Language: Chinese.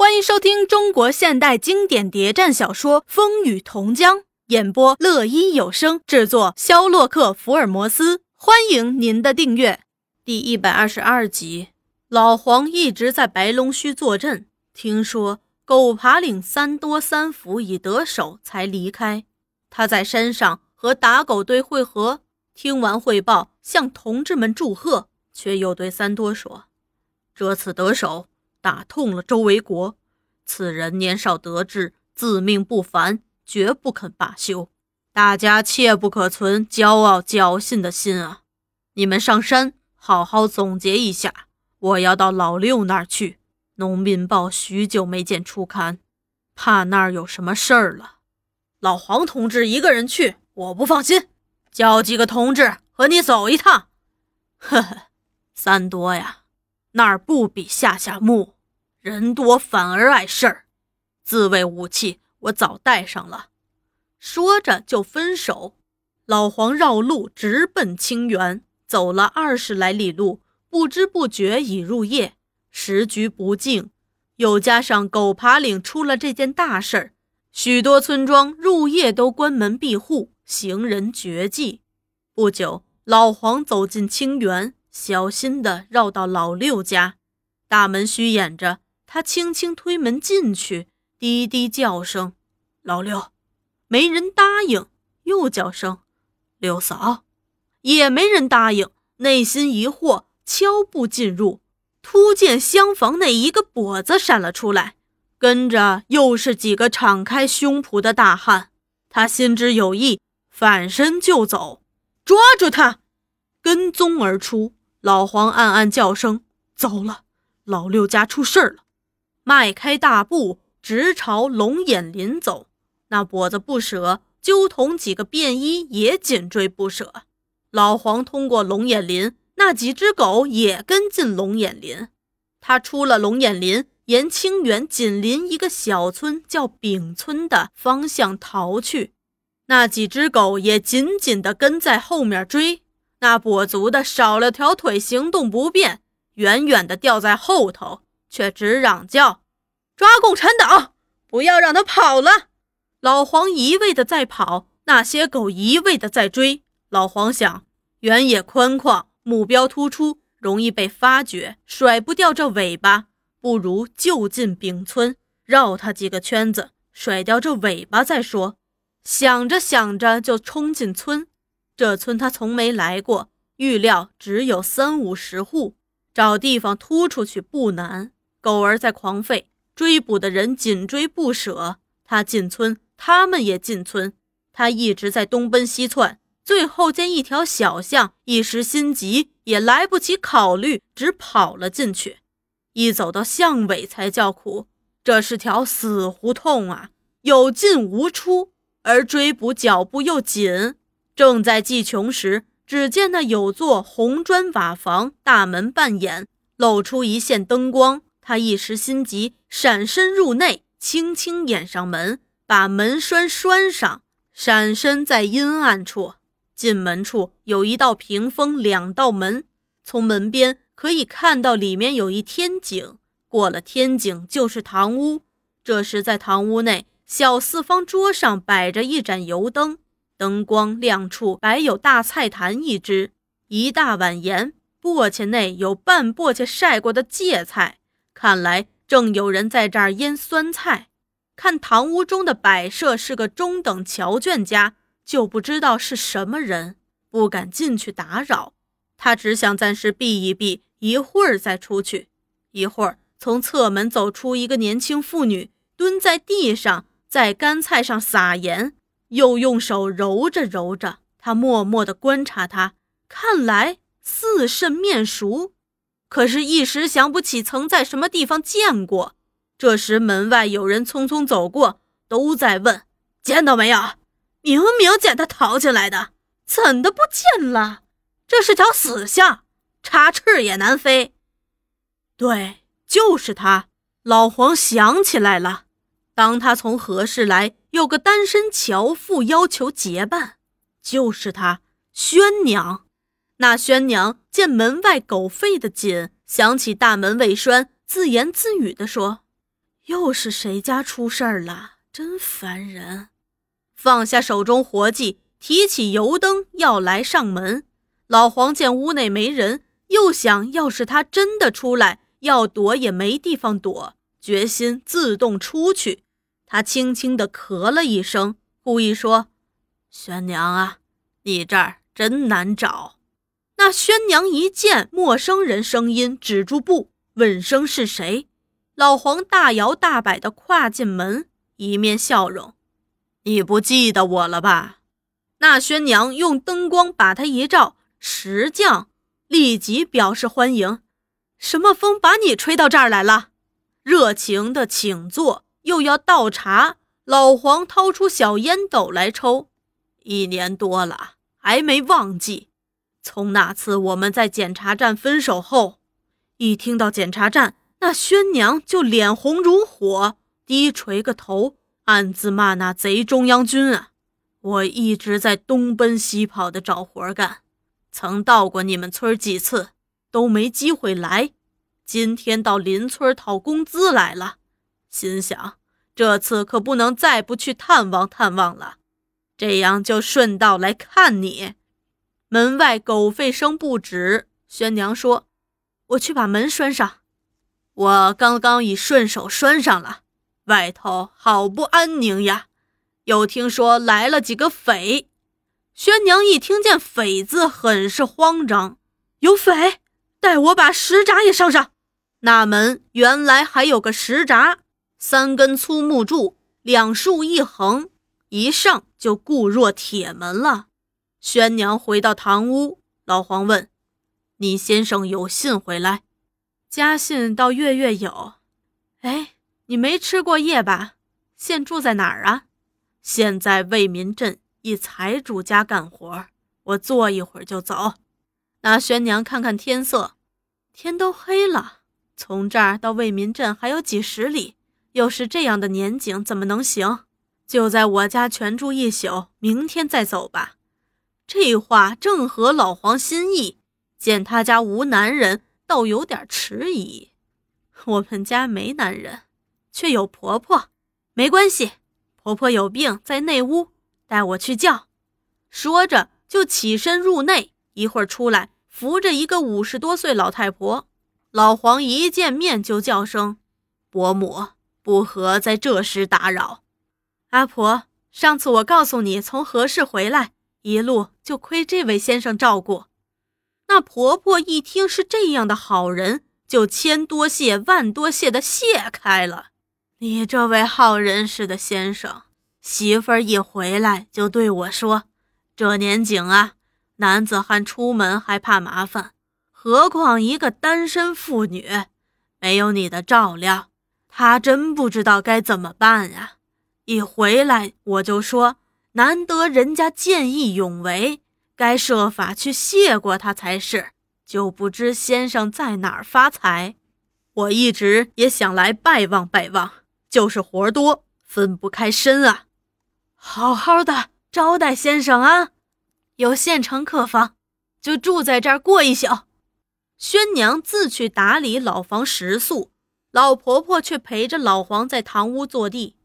欢迎收听中国现代经典谍战小说《风雨同江》，演播乐一有声，制作肖洛克福尔摩斯。欢迎您的订阅。第一百二十二集，老黄一直在白龙须坐镇，听说狗爬岭三多三府已得手，才离开。他在山上和打狗队会合，听完汇报，向同志们祝贺，却又对三多说：“这次得手。”打痛了周维国，此人年少得志，自命不凡，绝不肯罢休。大家切不可存骄傲侥幸的心啊！你们上山好好总结一下。我要到老六那儿去，《农民报》许久没见出刊，怕那儿有什么事儿了。老黄同志一个人去，我不放心，叫几个同志和你走一趟。呵呵，三多呀。那儿不比下下墓，人多反而碍事儿。自卫武器我早带上了。说着就分手。老黄绕路直奔清源，走了二十来里路，不知不觉已入夜，时局不静，又加上狗爬岭出了这件大事儿，许多村庄入夜都关门闭户，行人绝迹。不久，老黄走进清源。小心地绕到老六家，大门虚掩着，他轻轻推门进去，低低叫声：“老六。”没人答应，又叫声：“六嫂。”也没人答应，内心疑惑，悄步进入，突见厢房内一个跛子闪了出来，跟着又是几个敞开胸脯的大汉。他心知有意，反身就走，抓住他，跟踪而出。老黄暗暗叫声：“糟了，老六家出事儿了！”迈开大步，直朝龙眼林走。那跛子不舍，纠同几个便衣也紧追不舍。老黄通过龙眼林，那几只狗也跟进龙眼林。他出了龙眼林，沿清远紧邻一个小村叫丙村的方向逃去。那几只狗也紧紧地跟在后面追。那跛足的少了条腿，行动不便，远远的掉在后头，却直嚷叫：“抓共产党！不要让他跑了！”老黄一味的在跑，那些狗一味的在追。老黄想，原野宽旷，目标突出，容易被发觉，甩不掉这尾巴，不如就近丙村，绕他几个圈子，甩掉这尾巴再说。想着想着，就冲进村。这村他从没来过，预料只有三五十户，找地方突出去不难。狗儿在狂吠，追捕的人紧追不舍。他进村，他们也进村。他一直在东奔西窜，最后见一条小巷，一时心急，也来不及考虑，只跑了进去。一走到巷尾，才叫苦，这是条死胡同啊，有进无出，而追捕脚步又紧。正在计穷时，只见那有座红砖瓦房，大门半掩，露出一线灯光。他一时心急，闪身入内，轻轻掩上门，把门栓拴上，闪身在阴暗处。进门处有一道屏风，两道门，从门边可以看到里面有一天井。过了天井就是堂屋。这时在堂屋内，小四方桌上摆着一盏油灯。灯光亮处摆有大菜坛一只，一大碗盐，簸箕内有半簸箕晒过的芥菜，看来正有人在这儿腌酸菜。看堂屋中的摆设是个中等乔眷家，就不知道是什么人，不敢进去打扰。他只想暂时避一避，一会儿再出去。一会儿，从侧门走出一个年轻妇女，蹲在地上，在干菜上撒盐。又用手揉着揉着，他默默地观察他，看来似甚面熟，可是，一时想不起曾在什么地方见过。这时，门外有人匆匆走过，都在问：“见到没有？明明见他逃进来的，怎的不见了？这是条死巷，插翅也难飞。”对，就是他。老黄想起来了，当他从何氏来。有个单身樵妇要求结伴，就是她，宣娘。那宣娘见门外狗吠的紧，想起大门未拴，自言自语地说：“又是谁家出事儿了？真烦人！放下手中活计，提起油灯要来上门。老黄见屋内没人，又想要是他真的出来，要躲也没地方躲，决心自动出去。他轻轻地咳了一声，故意说：“宣娘啊，你这儿真难找。”那宣娘一见陌生人声音，止住步，问声是谁。老黄大摇大摆地跨进门，一面笑容：“你不记得我了吧？”那宣娘用灯光把他一照，石匠立即表示欢迎：“什么风把你吹到这儿来了？”热情的请坐，又要倒茶。老黄掏出小烟斗来抽，一年多了，还没忘记。从那次我们在检查站分手后，一听到检查站，那宣娘就脸红如火，低垂个头，暗自骂那贼中央军啊！我一直在东奔西跑的找活干，曾到过你们村几次，都没机会来。今天到邻村讨工资来了，心想这次可不能再不去探望探望了，这样就顺道来看你。门外狗吠声不止，宣娘说：“我去把门拴上。”我刚刚已顺手拴上了，外头好不安宁呀。又听说来了几个匪，宣娘一听见“匪”字，很是慌张。有匪，待我把石闸也上上。那门原来还有个石闸，三根粗木柱，两竖一横，一上就固若铁门了。宣娘回到堂屋，老黄问：“你先生有信回来？家信到月月有。哎，你没吃过夜吧？现住在哪儿啊？现在为民镇一财主家干活，我坐一会儿就走。”那宣娘看看天色，天都黑了，从这儿到为民镇还有几十里，又是这样的年景，怎么能行？就在我家全住一宿，明天再走吧。这话正合老黄心意，见他家无男人，倒有点迟疑。我们家没男人，却有婆婆，没关系。婆婆有病在内屋，带我去叫。说着就起身入内，一会儿出来，扶着一个五十多岁老太婆。老黄一见面就叫声：“伯母，不和在这时打扰。”阿婆，上次我告诉你从何氏回来。一路就亏这位先生照顾，那婆婆一听是这样的好人，就千多谢万多谢的谢开了。你这位好人似的先生，媳妇儿一回来就对我说：“这年景啊，男子汉出门还怕麻烦，何况一个单身妇女，没有你的照料，他真不知道该怎么办呀。”一回来我就说。难得人家见义勇为，该设法去谢过他才是。就不知先生在哪儿发财，我一直也想来拜望拜望，就是活多，分不开身啊。好好的招待先生啊，有现成客房，就住在这儿过一宿。宣娘自去打理老房食宿，老婆婆却陪着老黄在堂屋坐地。